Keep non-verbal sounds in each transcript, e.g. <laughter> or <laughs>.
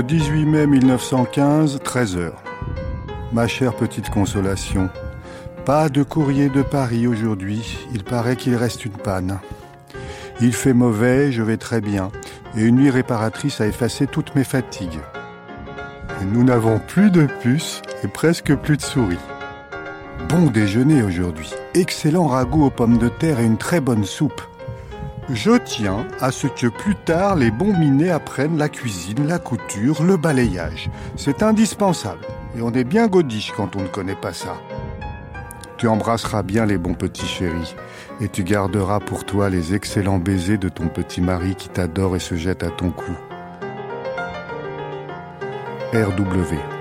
Le 18 mai 1915, 13h. Ma chère petite consolation, pas de courrier de Paris aujourd'hui, il paraît qu'il reste une panne. Il fait mauvais, je vais très bien, et une nuit réparatrice a effacé toutes mes fatigues. Nous n'avons plus de puces et presque plus de souris. Bon déjeuner aujourd'hui, excellent ragoût aux pommes de terre et une très bonne soupe. Je tiens à ce que plus tard les bons minets apprennent la cuisine, la couture, le balayage. C'est indispensable. Et on est bien godiche quand on ne connaît pas ça. Tu embrasseras bien les bons petits chéris. Et tu garderas pour toi les excellents baisers de ton petit mari qui t'adore et se jette à ton cou. RW.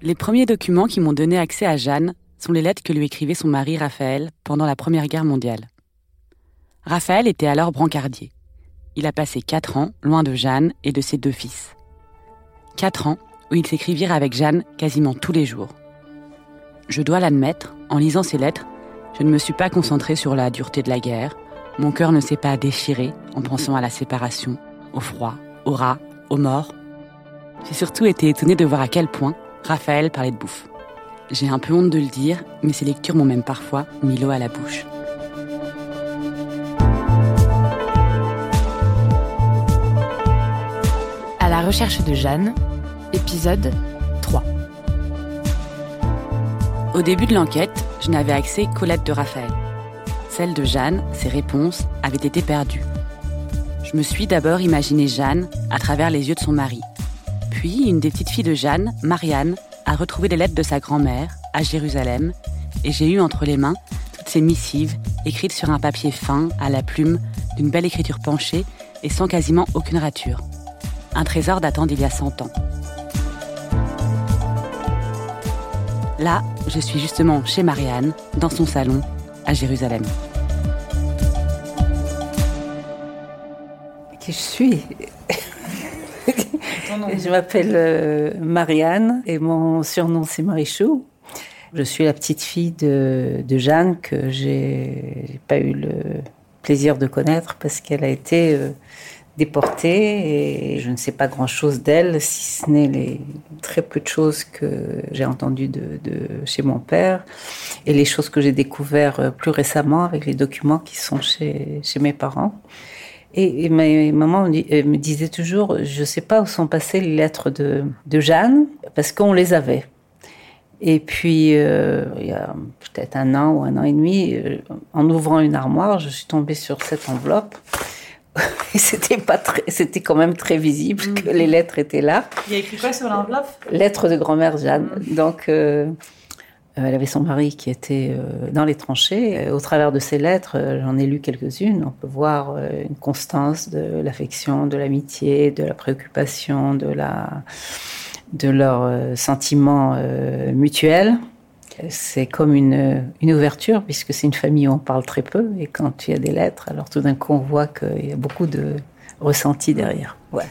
Les premiers documents qui m'ont donné accès à Jeanne sont les lettres que lui écrivait son mari Raphaël pendant la Première Guerre mondiale. Raphaël était alors brancardier. Il a passé quatre ans loin de Jeanne et de ses deux fils. Quatre ans où ils s'écrivirent avec Jeanne quasiment tous les jours. Je dois l'admettre, en lisant ces lettres, je ne me suis pas concentrée sur la dureté de la guerre, mon cœur ne s'est pas déchiré en pensant à la séparation, au froid, au rat, aux morts. J'ai surtout été étonnée de voir à quel point Raphaël parlait de bouffe. J'ai un peu honte de le dire, mais ces lectures m'ont même parfois mis l'eau à la bouche. À la recherche de Jeanne, épisode 3. Au début de l'enquête, je n'avais accès qu'aux lettres de Raphaël. Celles de Jeanne, ses réponses, avaient été perdues. Je me suis d'abord imaginé Jeanne à travers les yeux de son mari. Puis, une des petites filles de Jeanne, Marianne, a retrouvé les lettres de sa grand-mère à Jérusalem et j'ai eu entre les mains toutes ces missives écrites sur un papier fin, à la plume, d'une belle écriture penchée et sans quasiment aucune rature. Un trésor datant d'il y a 100 ans. Là, je suis justement chez Marianne, dans son salon, à Jérusalem. Qui je suis? Je m'appelle euh, Marianne et mon surnom c'est Marichou. Je suis la petite fille de, Jeanne que j'ai pas eu le plaisir de connaître parce qu'elle a été euh, déportée et je ne sais pas grand chose d'elle si ce n'est les très peu de choses que j'ai entendues de, chez mon père et les choses que j'ai découvertes euh, plus récemment avec les documents qui sont chez mes parents. Et, et ma maman me, euh, me disait toujours, je ne sais pas où sont passées les lettres de, de Jeanne, parce qu'on les avait. Et puis, euh, il y a peut-être un an ou un an et demi, euh, en ouvrant une armoire, je suis tombée sur cette enveloppe. <laughs> Et c'était pas très, c'était quand même très visible que les lettres étaient là. Il y a écrit quoi sur l'enveloppe? Lettre de grand-mère Jeanne. Donc, euh, euh, elle avait son mari qui était euh, dans les tranchées. Et au travers de ces lettres, euh, j'en ai lu quelques-unes. On peut voir euh, une constance de l'affection, de l'amitié, de la préoccupation, de la de leurs euh, sentiments euh, mutuels. C'est comme une, une ouverture, puisque c'est une famille où on parle très peu. Et quand il y a des lettres, alors tout d'un coup, on voit qu'il y a beaucoup de ressenti derrière. Ouais.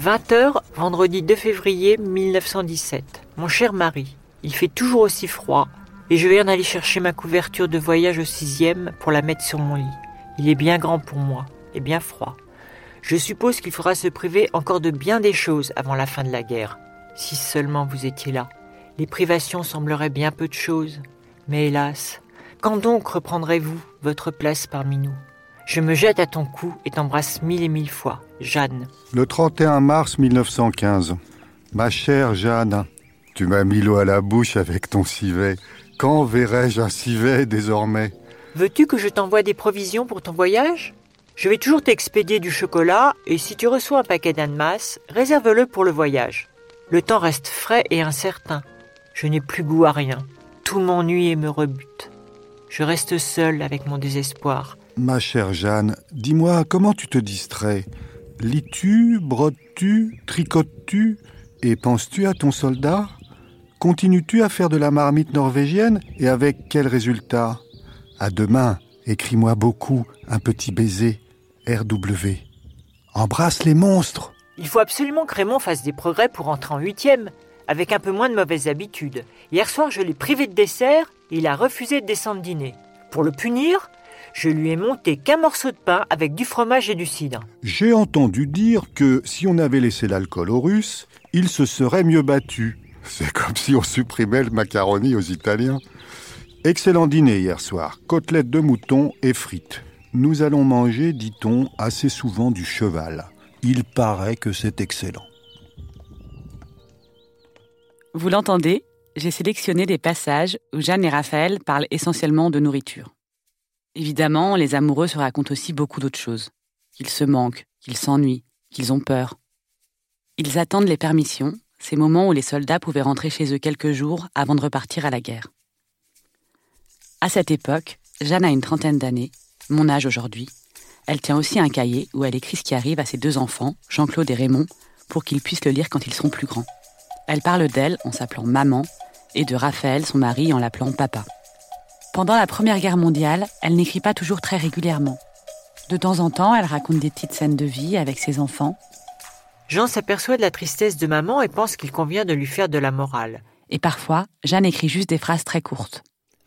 20h, vendredi 2 février 1917. Mon cher mari, il fait toujours aussi froid et je viens d'aller chercher ma couverture de voyage au sixième pour la mettre sur mon lit. Il est bien grand pour moi et bien froid. Je suppose qu'il faudra se priver encore de bien des choses avant la fin de la guerre. Si seulement vous étiez là. Les privations sembleraient bien peu de choses. Mais hélas, Quand donc reprendrez-vous votre place parmi nous? Je me jette à ton cou et t'embrasse mille et mille fois. Jeanne. Le 31 mars 1915. Ma chère Jeanne, tu m'as mis l'eau à la bouche avec ton civet. Quand verrai-je un civet désormais? Veux-tu que je t'envoie des provisions pour ton voyage? Je vais toujours t'expédier du chocolat et si tu reçois un paquet d'anmas, réserve-le pour le voyage. Le temps reste frais et incertain. Je n'ai plus goût à rien. Tout m'ennuie et me rebute. Je reste seul avec mon désespoir. Ma chère Jeanne, dis-moi comment tu te distrais? Lis-tu, brodes-tu, tricotes-tu et penses-tu à ton soldat? Continues-tu à faire de la marmite norvégienne et avec quel résultat? À demain, écris-moi beaucoup un petit baiser, RW. Embrasse les monstres Il faut absolument que Raymond fasse des progrès pour entrer en huitième, avec un peu moins de mauvaises habitudes. Hier soir, je l'ai privé de dessert et il a refusé de descendre dîner. Pour le punir, je lui ai monté qu'un morceau de pain avec du fromage et du cidre. J'ai entendu dire que si on avait laissé l'alcool aux Russes, il se serait mieux battu. C'est comme si on supprimait le macaroni aux Italiens. Excellent dîner hier soir, côtelettes de mouton et frites. Nous allons manger, dit-on, assez souvent du cheval. Il paraît que c'est excellent. Vous l'entendez J'ai sélectionné des passages où Jeanne et Raphaël parlent essentiellement de nourriture. Évidemment, les amoureux se racontent aussi beaucoup d'autres choses. Qu'ils se manquent, qu'ils s'ennuient, qu'ils ont peur. Ils attendent les permissions, ces moments où les soldats pouvaient rentrer chez eux quelques jours avant de repartir à la guerre. À cette époque, Jeanne a une trentaine d'années, mon âge aujourd'hui. Elle tient aussi un cahier où elle écrit ce qui arrive à ses deux enfants, Jean-Claude et Raymond, pour qu'ils puissent le lire quand ils seront plus grands. Elle parle d'elle en s'appelant maman et de Raphaël, son mari, en l'appelant papa. Pendant la Première Guerre mondiale, elle n'écrit pas toujours très régulièrement. De temps en temps, elle raconte des petites scènes de vie avec ses enfants. Jean s'aperçoit de la tristesse de maman et pense qu'il convient de lui faire de la morale. Et parfois, Jeanne écrit juste des phrases très courtes.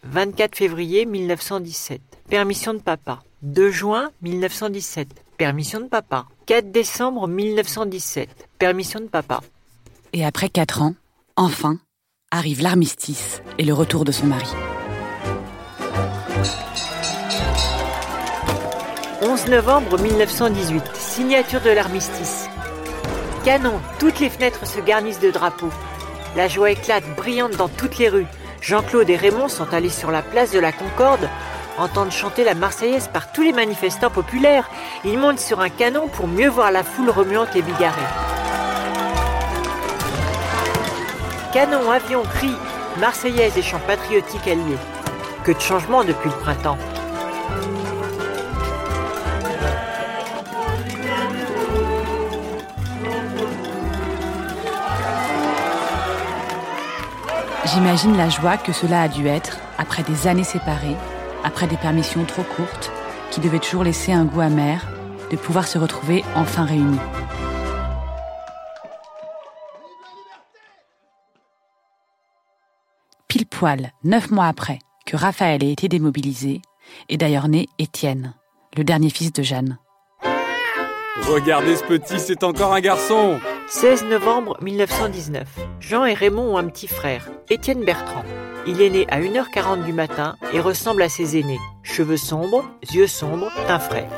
24 février 1917. Permission de papa. 2 juin 1917. Permission de papa. 4 décembre 1917. Permission de papa. Et après quatre ans, enfin, arrive l'armistice et le retour de son mari. 11 novembre 1918. Signature de l'armistice. Canon, toutes les fenêtres se garnissent de drapeaux. La joie éclate, brillante dans toutes les rues. Jean-Claude et Raymond sont allés sur la place de la Concorde, entendent chanter la Marseillaise par tous les manifestants populaires. Ils montent sur un canon pour mieux voir la foule remuante et bigarrée. Canon, avion, cris, Marseillaise et chants patriotiques alliés. Que de changements depuis le printemps. J'imagine la joie que cela a dû être après des années séparées, après des permissions trop courtes, qui devaient toujours laisser un goût amer, de pouvoir se retrouver enfin réunis. Pile poil, neuf mois après que Raphaël ait été démobilisé, est d'ailleurs né Étienne, le dernier fils de Jeanne. Regardez ce petit, c'est encore un garçon 16 novembre 1919. Jean et Raymond ont un petit frère, Étienne Bertrand. Il est né à 1h40 du matin et ressemble à ses aînés. Cheveux sombres, yeux sombres, teint frais.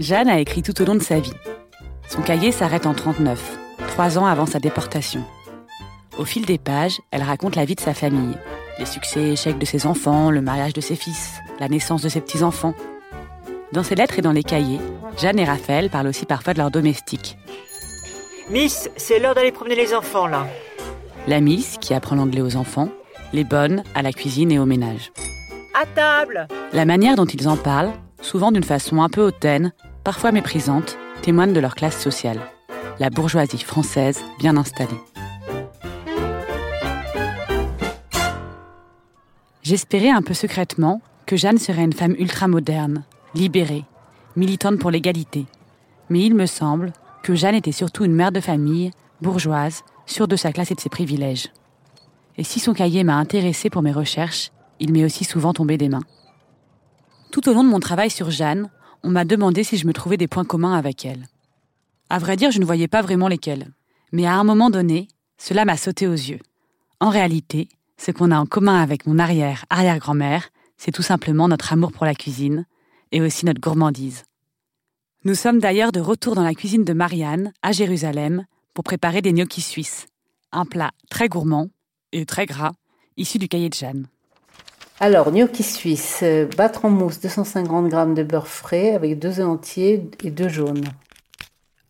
Jeanne a écrit tout au long de sa vie. Son cahier s'arrête en 39, trois ans avant sa déportation. Au fil des pages, elle raconte la vie de sa famille, les succès et échecs de ses enfants, le mariage de ses fils, la naissance de ses petits-enfants. Dans ses lettres et dans les cahiers, Jeanne et Raphaël parlent aussi parfois de leurs domestiques. Miss, c'est l'heure d'aller promener les enfants là. La Miss, qui apprend l'anglais aux enfants, les bonnes à la cuisine et au ménage. À table La manière dont ils en parlent, souvent d'une façon un peu hautaine, parfois méprisante, témoigne de leur classe sociale. La bourgeoisie française bien installée. J'espérais un peu secrètement que Jeanne serait une femme ultra-moderne, libérée, militante pour l'égalité. Mais il me semble que Jeanne était surtout une mère de famille, bourgeoise, sûre de sa classe et de ses privilèges. Et si son cahier m'a intéressée pour mes recherches, il m'est aussi souvent tombé des mains. Tout au long de mon travail sur Jeanne, on m'a demandé si je me trouvais des points communs avec elle. À vrai dire, je ne voyais pas vraiment lesquels. Mais à un moment donné, cela m'a sauté aux yeux. En réalité, ce qu'on a en commun avec mon arrière-arrière-grand-mère, c'est tout simplement notre amour pour la cuisine et aussi notre gourmandise. Nous sommes d'ailleurs de retour dans la cuisine de Marianne, à Jérusalem, pour préparer des gnocchis suisses, un plat très gourmand et très gras, issu du cahier de Jeanne. Alors, gnocchi suisse, euh, battre en mousse 250 g de beurre frais avec deux œufs entiers et deux jaunes.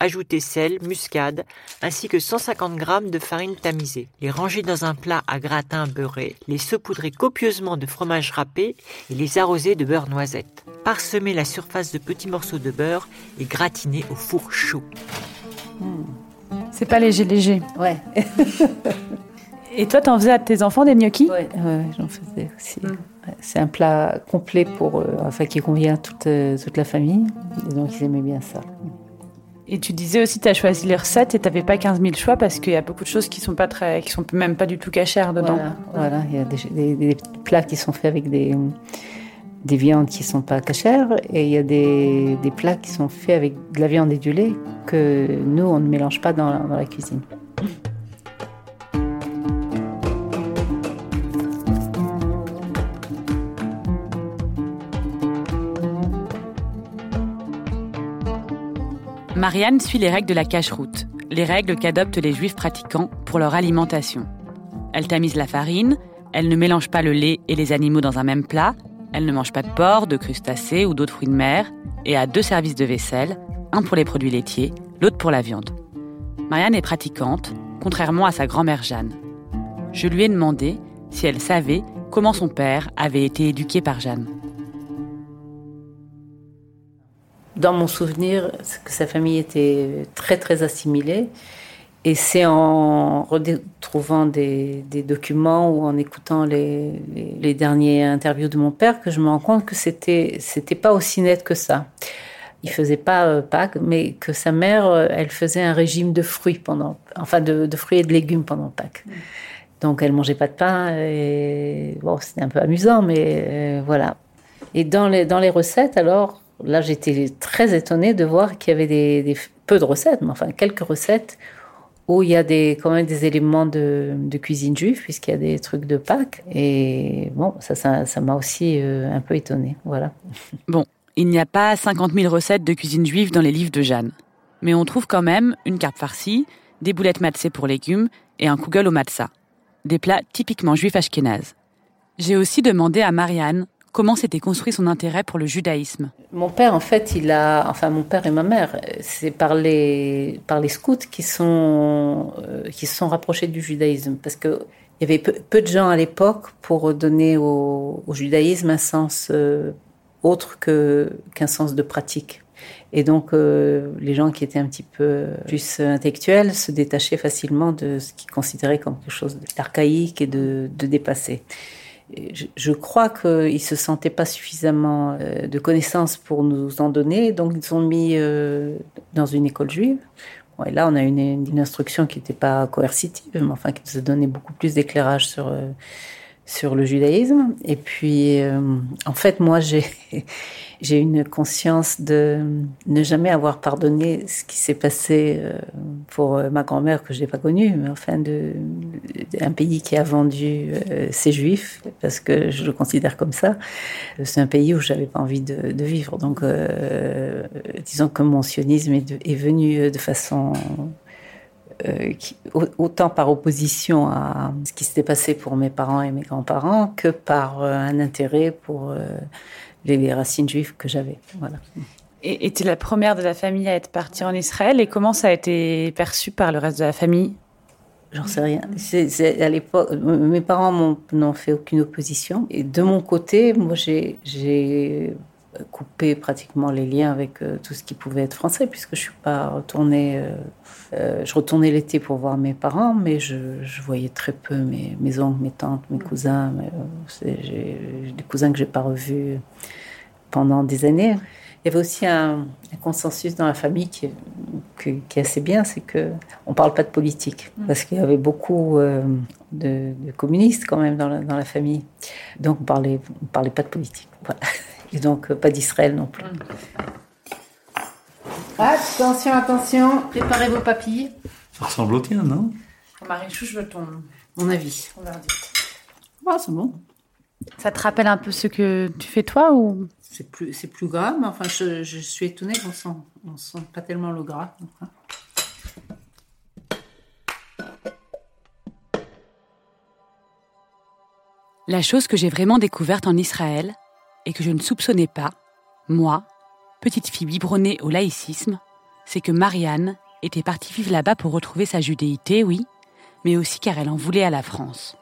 Ajoutez sel, muscade, ainsi que 150 g de farine tamisée. Les ranger dans un plat à gratin beurré, les saupoudrer copieusement de fromage râpé et les arroser de beurre noisette. Parsemer la surface de petits morceaux de beurre et gratiner au four chaud. C'est pas léger, léger. Ouais, <laughs> Et toi, t'en faisais à tes enfants des gnocchis? Ouais, ouais, j'en faisais aussi. C'est un plat complet pour, euh, enfin, qui convient à toute, euh, toute la famille. Et donc, ils aimaient bien ça. Et tu disais aussi, tu as choisi les recettes et t'avais pas 15 000 choix parce qu'il y a beaucoup de choses qui sont pas très, qui sont même pas du tout cachères dedans. Voilà, il y a des, plats qui sont faits avec des, des viandes qui sont pas cachères et il y a des, plats qui sont faits avec de la viande et du lait que nous, on ne mélange pas dans la cuisine. Marianne suit les règles de la cache-route, les règles qu'adoptent les juifs pratiquants pour leur alimentation. Elle tamise la farine, elle ne mélange pas le lait et les animaux dans un même plat, elle ne mange pas de porc, de crustacés ou d'autres fruits de mer, et a deux services de vaisselle, un pour les produits laitiers, l'autre pour la viande. Marianne est pratiquante, contrairement à sa grand-mère Jeanne. Je lui ai demandé si elle savait comment son père avait été éduqué par Jeanne. Dans mon souvenir, c'est que sa famille était très très assimilée. Et c'est en retrouvant des, des documents ou en écoutant les, les, les dernières interviews de mon père que je me rends compte que c'était c'était pas aussi net que ça. Il faisait pas euh, Pâques, mais que sa mère, euh, elle faisait un régime de fruits pendant, enfin de, de fruits et de légumes pendant Pâques. Donc elle mangeait pas de pain et bon, c'était un peu amusant, mais euh, voilà. Et dans les dans les recettes, alors là, j'étais très étonnée de voir qu'il y avait des, peu de recettes, mais enfin quelques recettes où il y a des, quand même des éléments de, cuisine juive, puisqu'il y a des trucs de Pâques. Et bon, ça, m'a aussi euh, un peu étonnée. Voilà. <laughs> Bon, il n'y a pas 50 000 recettes de cuisine juive dans les livres de Jeanne. Mais on trouve quand même une carte farcie, des boulettes matzeh pour légumes et un kugel au matzah. Des plats typiquement juifs ashkénazes. J'ai aussi demandé à Marianne comment s'était construit son intérêt pour le judaïsme. Mon père, en fait, il a, enfin mon père et ma mère, c'est par les par les scouts qui sont euh, qui se sont rapprochés du judaïsme, parce que il y avait peu, de gens à l'époque pour donner au, au, judaïsme un sens euh, autre que qu'un sens de pratique. Et donc, euh, les gens qui étaient un petit peu plus intellectuels se détachaient facilement de ce qu'ils considéraient comme quelque chose d'archaïque et de, de dépassé. Je, crois qu'ils ne se sentaient pas suffisamment euh, de connaissances pour nous en donner, donc ils sont mis euh, dans une école juive. Et là, on a une, une instruction qui n'était pas coercitive, mais enfin qui nous a donné beaucoup plus d'éclairage sur, euh, sur le judaïsme. Et puis, en fait, moi, j'ai j'ai une conscience de ne jamais avoir pardonné ce qui s'est passé pour ma grand-mère que je n'ai pas connue, mais enfin de, un pays qui a vendu euh, ses juifs, parce que je le considère comme ça. C'est un pays où j'avais pas envie de, vivre. Donc, euh, disons que mon sionisme est, venu de façon euh, autant par opposition à ce qui s'était passé pour mes parents et mes grands-parents que par euh, un intérêt pour euh, les racines juives que j'avais. Voilà. Et tu es la première de la famille à être partie en Israël. Et comment ça a été perçu par le reste de la famille? J'en sais rien. À l'époque, mes parents n'ont fait aucune opposition. Et de mon côté, moi, j'ai coupé pratiquement les liens avec euh, tout ce qui pouvait être français, puisque je suis pas retournée. Euh, euh, je retournais l'été pour voir mes parents, mais je, je voyais très peu mes, mes, oncles, mes tantes, mes cousins. J'ai, des cousins que j'ai pas revus pendant des années. Il y avait aussi un, un consensus dans la famille qui, qui, qui est assez bien, c'est que on parle pas de politique, parce qu'il y avait beaucoup de, de, communistes quand même dans la, dans la famille. Donc on parlait, on parlait pas de politique. Voilà. <laughs> Et donc euh, pas d'Israël non plus. Attention, attention, préparez vos papilles. Ça ressemble au tien, non? Marie-Chou, je veux ton, mon avis. Ah, c'est bon. Ça te rappelle un peu ce que tu fais toi ou? C'est plus, c'est plus gras, mais enfin, je, je suis étonnée qu'on sent, on sent pas tellement le gras. La chose que j'ai vraiment découverte en Israël et que je ne soupçonnais pas, moi, petite fille biberonnée au laïcisme, c'est que Marianne était partie vivre là-bas pour retrouver sa judéité, oui, mais aussi car elle en voulait à la France.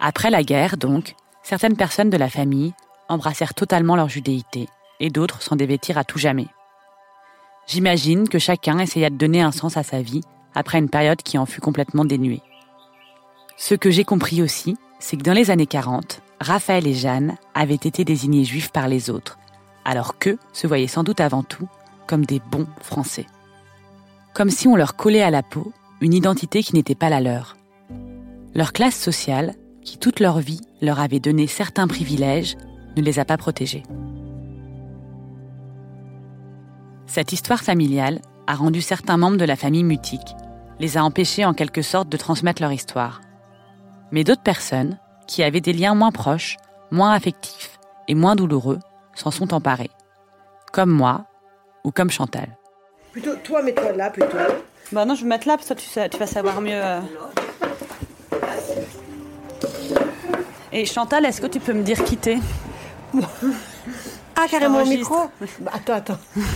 Après la guerre, donc, certaines personnes de la famille embrassèrent totalement leur judéité et d'autres s'en dévêtirent à tout jamais. J'imagine que chacun essaya de donner un sens à sa vie après une période qui en fut complètement dénuée. Ce que j'ai compris aussi, c'est que dans les années 40, Raphaël et Jeanne avaient été désignés juifs par les autres, alors qu'eux se voyaient sans doute avant tout comme des bons Français. Comme si on leur collait à la peau une identité qui n'était pas la leur. Leur classe sociale, qui toute leur vie leur avait donné certains privilèges, ne les a pas protégés. Cette histoire familiale a rendu certains membres de la famille mutique, les a empêchés en quelque sorte de transmettre leur histoire. Mais d'autres personnes, qui avaient des liens moins proches, moins affectifs et moins douloureux, s'en sont emparées. Comme moi, ou comme Chantal. Plutôt, toi, mets-toi là plutôt. Bah non, je vais me mettre là parce que toi, tu, sais- tu vas savoir mieux. euh. Et Chantal, est-ce que tu peux me dire qui t'es? <laughs> Ah, carrément au micro <laughs> Bah, Attends, attends. <laughs>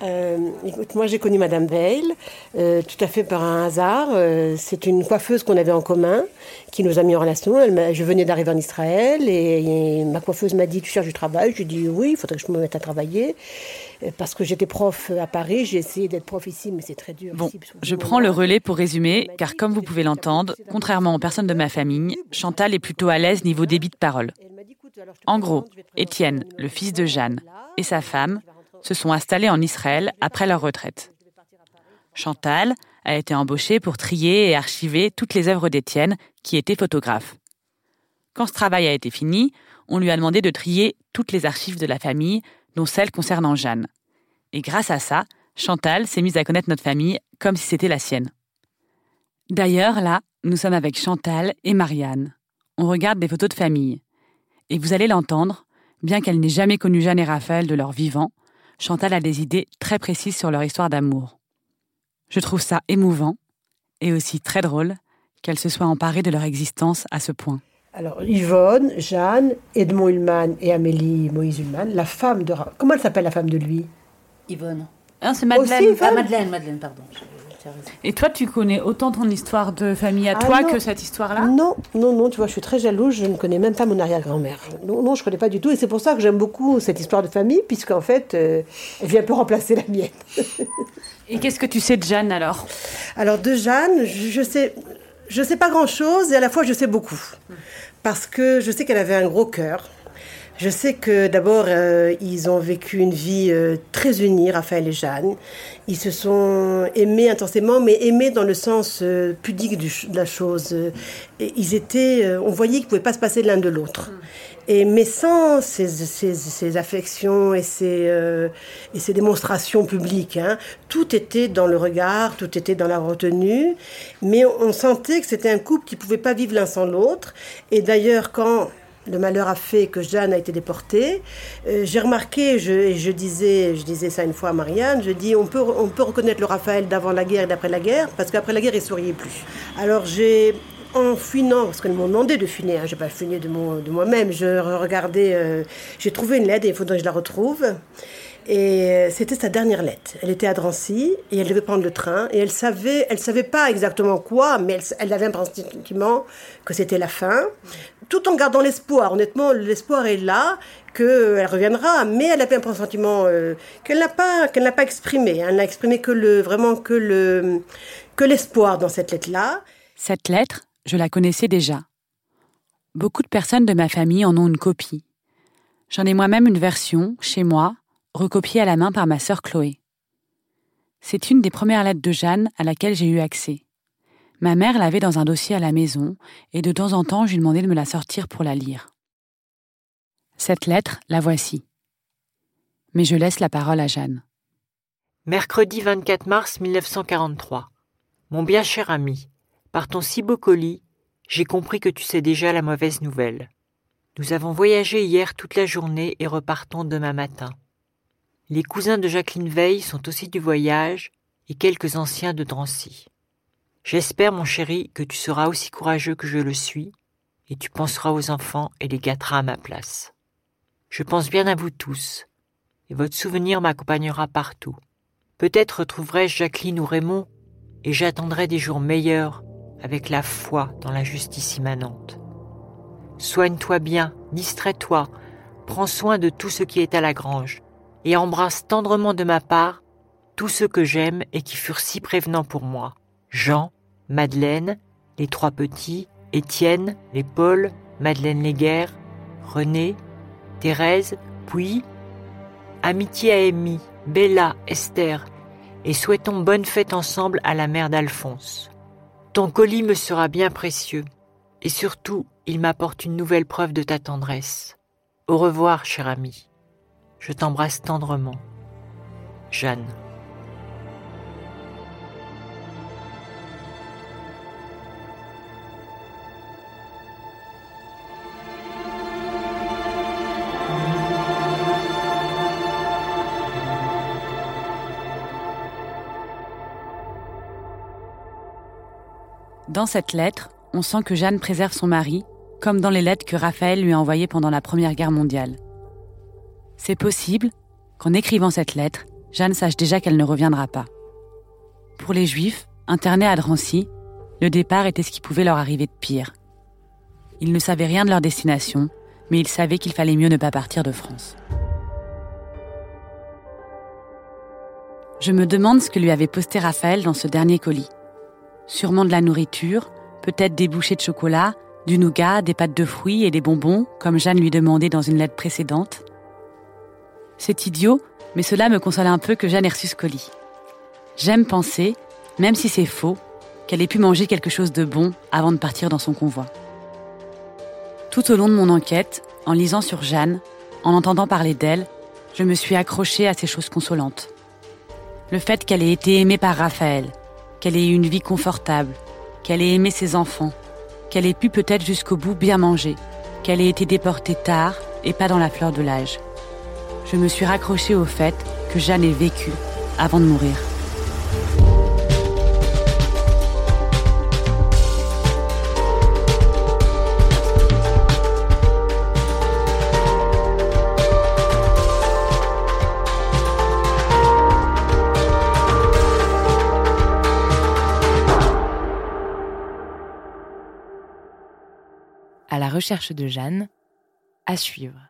Euh, écoute, moi j'ai connu Madame Veil, euh, tout à fait par un hasard. Euh, c'est une coiffeuse qu'on avait en commun, qui nous a mis en relation. Elle je venais d'arriver en Israël et, et ma coiffeuse m'a dit Tu cherches du travail? Je lui ai dit Oui, il faudrait que je me mette à travailler. Parce que j'étais prof à Paris, j'ai essayé d'être prof ici, mais c'est très dur. Bon, ici, je prends le relais pour résumer, car comme vous pouvez l'entendre, contrairement aux personnes de ma famille, Chantal est plutôt à l'aise niveau débit de parole. En gros, Étienne, le fils de Jeanne, et sa femme se sont installés en Israël après leur retraite. Chantal a été embauchée pour trier et archiver toutes les œuvres d'Étienne, qui était photographe. Quand ce travail a été fini, on lui a demandé de trier toutes les archives de la famille, dont celles concernant Jeanne. Et grâce à ça, Chantal s'est mise à connaître notre famille comme si c'était la sienne. D'ailleurs, là, nous sommes avec Chantal et Marianne. On regarde des photos de famille. Et vous allez l'entendre, bien qu'elle n'ait jamais connu Jeanne et Raphaël de leur vivant, Chantal a des idées très précises sur leur histoire d'amour. Je trouve ça émouvant et aussi très drôle qu'elle se soit emparée de leur existence à ce point. Alors, Yvonne, Jeanne, Edmond Ullmann et Amélie Moïse Ullmann, la femme de... Comment elle s'appelle, la femme de lui? Yvonne. Hein, C'est Madeleine. Aussi, Ah, Madeleine, Madeleine, pardon. Je- tu as raison. Et toi, tu connais autant ton histoire de famille à Ah toi non. que cette histoire-là? Non, non, non, tu vois, je suis très jalouse, je ne connais même pas mon arrière-grand-mère. Non, non, je ne connais pas du tout, et c'est pour ça que j'aime beaucoup cette histoire de famille, puisqu'en fait, euh, elle vient un peu remplacer la mienne. Et qu'est-ce que tu sais de Jeanne alors? Alors, de Jeanne, je je sais, je sais pas grand-chose, et à la fois, je sais beaucoup. Parce que je sais qu'elle avait un gros cœur. Je sais que d'abord, euh, ils ont vécu une vie euh, très unie, Raphaël et Jeanne. Ils se sont aimés intensément, mais aimés dans le sens euh, pudique du de la chose. Et ils étaient, on voyait qu'ils ne pouvaient pas se passer l'un de l'autre. Et, mais sans ces, ces, ces affections et ces, et ces démonstrations publiques, hein, tout était dans le regard, tout était dans la retenue, mais on, on sentait que c'était un couple qui ne pouvait pas vivre l'un sans l'autre. Et d'ailleurs, quand le malheur a fait que Jeanne a été déportée. Euh, j'ai remarqué, je, je disais, je disais ça une fois à Marianne, je dis on peut, on peut reconnaître le Raphaël d'avant la guerre et d'après la guerre, parce qu'après la guerre, il souriait plus. Alors j'ai, en fouinant, parce qu'elles m'ont demandé de fouiner, hein, j'ai pas fouiné de, de moi-même, je regardais, euh, j'ai trouvé une lettre et il faudrait que je la retrouve. Et euh, c'était sa dernière lettre. Elle était à Drancy et elle devait prendre le train. Et elle savait, elle savait pas exactement quoi, mais elle, elle avait un pressentiment que c'était la fin. Tout en gardant l'espoir. Honnêtement, l'espoir est là qu'elle reviendra, mais elle avait un pressentiment euh, qu'elle n'a pas, qu'elle n'a pas exprimé. Elle n'a exprimé que le, vraiment que le, que l'espoir dans cette lettre-là. Cette lettre, je la connaissais déjà. Beaucoup de personnes de ma famille en ont une copie. J'en ai moi-même une version, chez moi, recopiée à la main par ma sœur Chloé. C'est une des premières lettres de Jeanne à laquelle j'ai eu accès. Ma mère l'avait dans un dossier à la maison, et de temps en temps je lui demandais de me la sortir pour la lire. Cette lettre, la voici. Mais je laisse la parole à Jeanne. Mercredi 24 mars 1943. Mon bien cher ami, par ton si beau colis, j'ai compris que tu sais déjà la mauvaise nouvelle. Nous avons voyagé hier toute la journée et repartons demain matin. Les cousins de Jacqueline Veil sont aussi du voyage et quelques anciens de Drancy. J'espère, mon chéri, que tu seras aussi courageux que je le suis et tu penseras aux enfants et les gâteras à ma place. Je pense bien à vous tous, et votre souvenir m'accompagnera partout. Peut-être retrouverai-je Jacqueline ou Raymond, et j'attendrai des jours meilleurs avec la foi dans la justice immanente. Soigne-toi bien, distrais-toi, prends soin de tout ce qui est à la grange, et embrasse tendrement de ma part tous ceux que j'aime et qui furent si prévenants pour moi. Jean, Madeleine, les trois petits, Étienne, les Paul, Madeleine Léguerre, René, Thérèse, puis amitié à Amy, Bella, Esther, et souhaitons bonne fête ensemble à la mère d'Alphonse. Ton colis me sera bien précieux, et surtout, il m'apporte une nouvelle preuve de ta tendresse. Au revoir, cher ami. Je t'embrasse tendrement. Jeanne. Dans cette lettre, on sent que Jeanne préserve son mari, comme dans les lettres que Raphaël lui a envoyées pendant la Première Guerre mondiale. C'est possible qu'en écrivant cette lettre, Jeanne sache déjà qu'elle ne reviendra pas. Pour les Juifs, internés à Drancy, le départ était ce qui pouvait leur arriver de pire. Ils ne savaient rien de leur destination, mais ils savaient qu'il fallait mieux ne pas partir de France. Je me demande ce que lui avait posté Raphaël dans ce dernier colis sûrement de la nourriture, peut-être des bouchées de chocolat, du nougat, des pâtes de fruits et des bonbons, comme Jeanne lui demandait dans une lettre précédente. C'est idiot, mais cela me console un peu que Jeanne ait reçu ce colis. J'aime penser, même si c'est faux, qu'elle ait pu manger quelque chose de bon avant de partir dans son convoi. Tout au long de mon enquête, en lisant sur Jeanne, en entendant parler d'elle, je me suis accrochée à ces choses consolantes. Le fait qu'elle ait été aimée par Raphaël, qu'elle ait eu une vie confortable, qu'elle ait aimé ses enfants, qu'elle ait pu peut-être jusqu'au bout bien manger, qu'elle ait été déportée tard et pas dans la fleur de l'âge. Je me suis raccrochée au fait que Jeanne ait vécu avant de mourir. Recherche de Jeanne, à suivre.